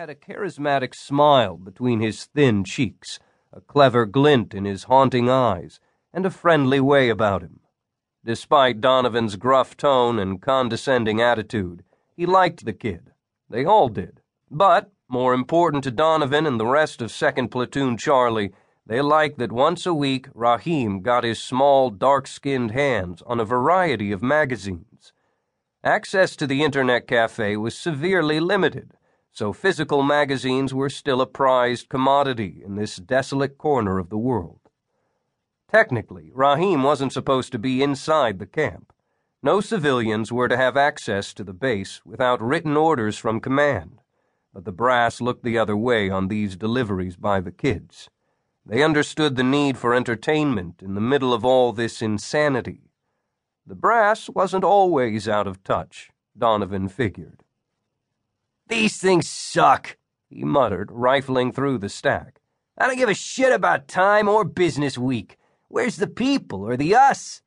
had a charismatic smile between his thin cheeks, a clever glint in his haunting eyes, and a friendly way about him. Despite Donovan's gruff tone and condescending attitude, he liked the kid. They all did. But, more important to Donovan and the rest of 2nd Platoon Charlie, they liked that once a week Rahim got his small, dark skinned hands on a variety of magazines. Access to the Internet Cafe was severely limited, so physical magazines were still a prized commodity in this desolate corner of the world. Technically, Rahim wasn't supposed to be inside the camp. No civilians were to have access to the base without written orders from command, but the brass looked the other way on these deliveries by the kids. They understood the need for entertainment in the middle of all this insanity the brass wasn't always out of touch, Donovan figured. These things suck, he muttered, rifling through the stack. I don't give a shit about time or business week. Where's the people or the us?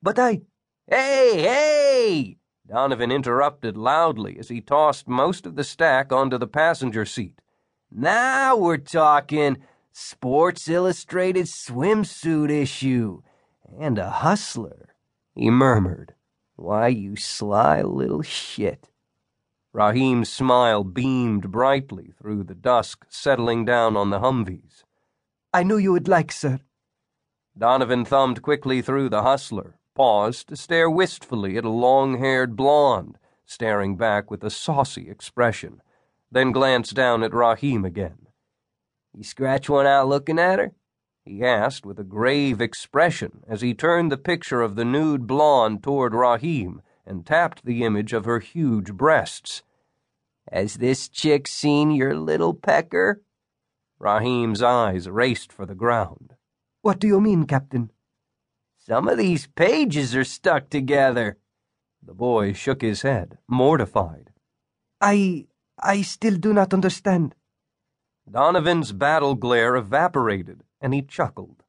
But I. Hey, hey! Donovan interrupted loudly as he tossed most of the stack onto the passenger seat. Now we're talking Sports Illustrated swimsuit issue and a hustler he murmured. Why, you sly little shit. Rahim's smile beamed brightly through the dusk settling down on the Humvees. I knew you would like, sir. Donovan thumbed quickly through the hustler, paused to stare wistfully at a long haired blonde, staring back with a saucy expression, then glanced down at Rahim again. You scratch one out looking at her? he asked with a grave expression as he turned the picture of the nude blonde toward Rahim and tapped the image of her huge breasts. Has this chick seen your little pecker? Rahim's eyes raced for the ground. What do you mean, Captain? Some of these pages are stuck together. The boy shook his head, mortified. I. I still do not understand. Donovan's battle glare evaporated and he chuckled.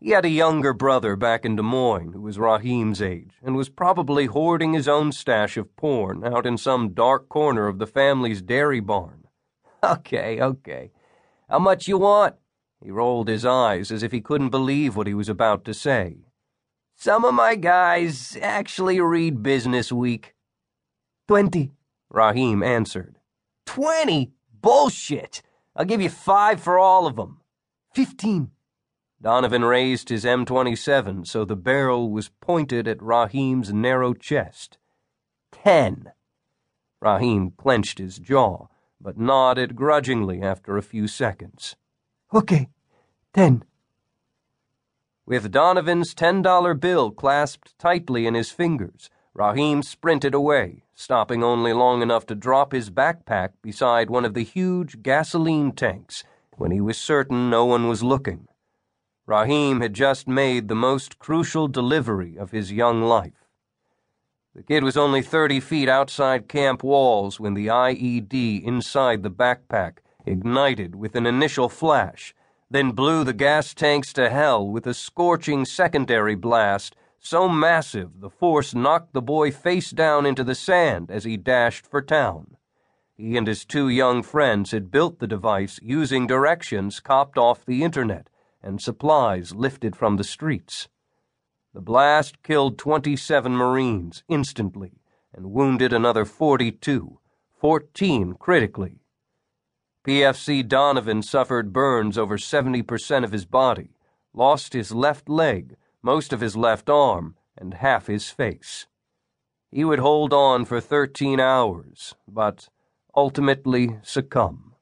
He had a younger brother back in Des Moines who was Rahim's age and was probably hoarding his own stash of porn out in some dark corner of the family's dairy barn. Okay, okay. How much you want? He rolled his eyes as if he couldn't believe what he was about to say. Some of my guys actually read Business Week. Twenty, Rahim answered. Twenty? Bullshit! I'll give you five for all of them. Fifteen. Donovan raised his M27 so the barrel was pointed at Rahim's narrow chest. Ten. Rahim clenched his jaw, but nodded grudgingly after a few seconds. Okay, ten. With Donovan's $10 bill clasped tightly in his fingers, Rahim sprinted away, stopping only long enough to drop his backpack beside one of the huge gasoline tanks when he was certain no one was looking. Rahim had just made the most crucial delivery of his young life. The kid was only 30 feet outside camp walls when the IED inside the backpack ignited with an initial flash, then blew the gas tanks to hell with a scorching secondary blast so massive the force knocked the boy face down into the sand as he dashed for town. He and his two young friends had built the device using directions copped off the internet and supplies lifted from the streets. The blast killed 27 Marines instantly and wounded another 42, 14 critically. PFC Donovan suffered burns over 70% of his body, lost his left leg, most of his left arm, and half his face. He would hold on for 13 hours, but ultimately succumb.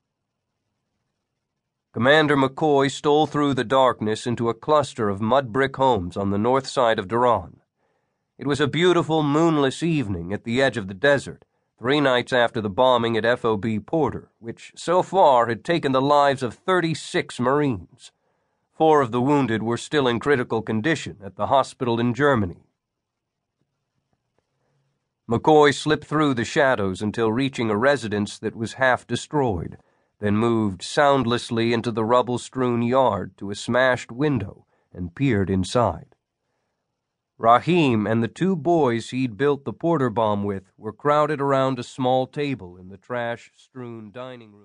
Commander McCoy stole through the darkness into a cluster of mud brick homes on the north side of Duran. It was a beautiful, moonless evening at the edge of the desert, three nights after the bombing at FOB Porter, which so far had taken the lives of 36 Marines. Four of the wounded were still in critical condition at the hospital in Germany. McCoy slipped through the shadows until reaching a residence that was half destroyed then moved soundlessly into the rubble strewn yard to a smashed window and peered inside. Rahim and the two boys he'd built the porter bomb with were crowded around a small table in the trash strewn dining room.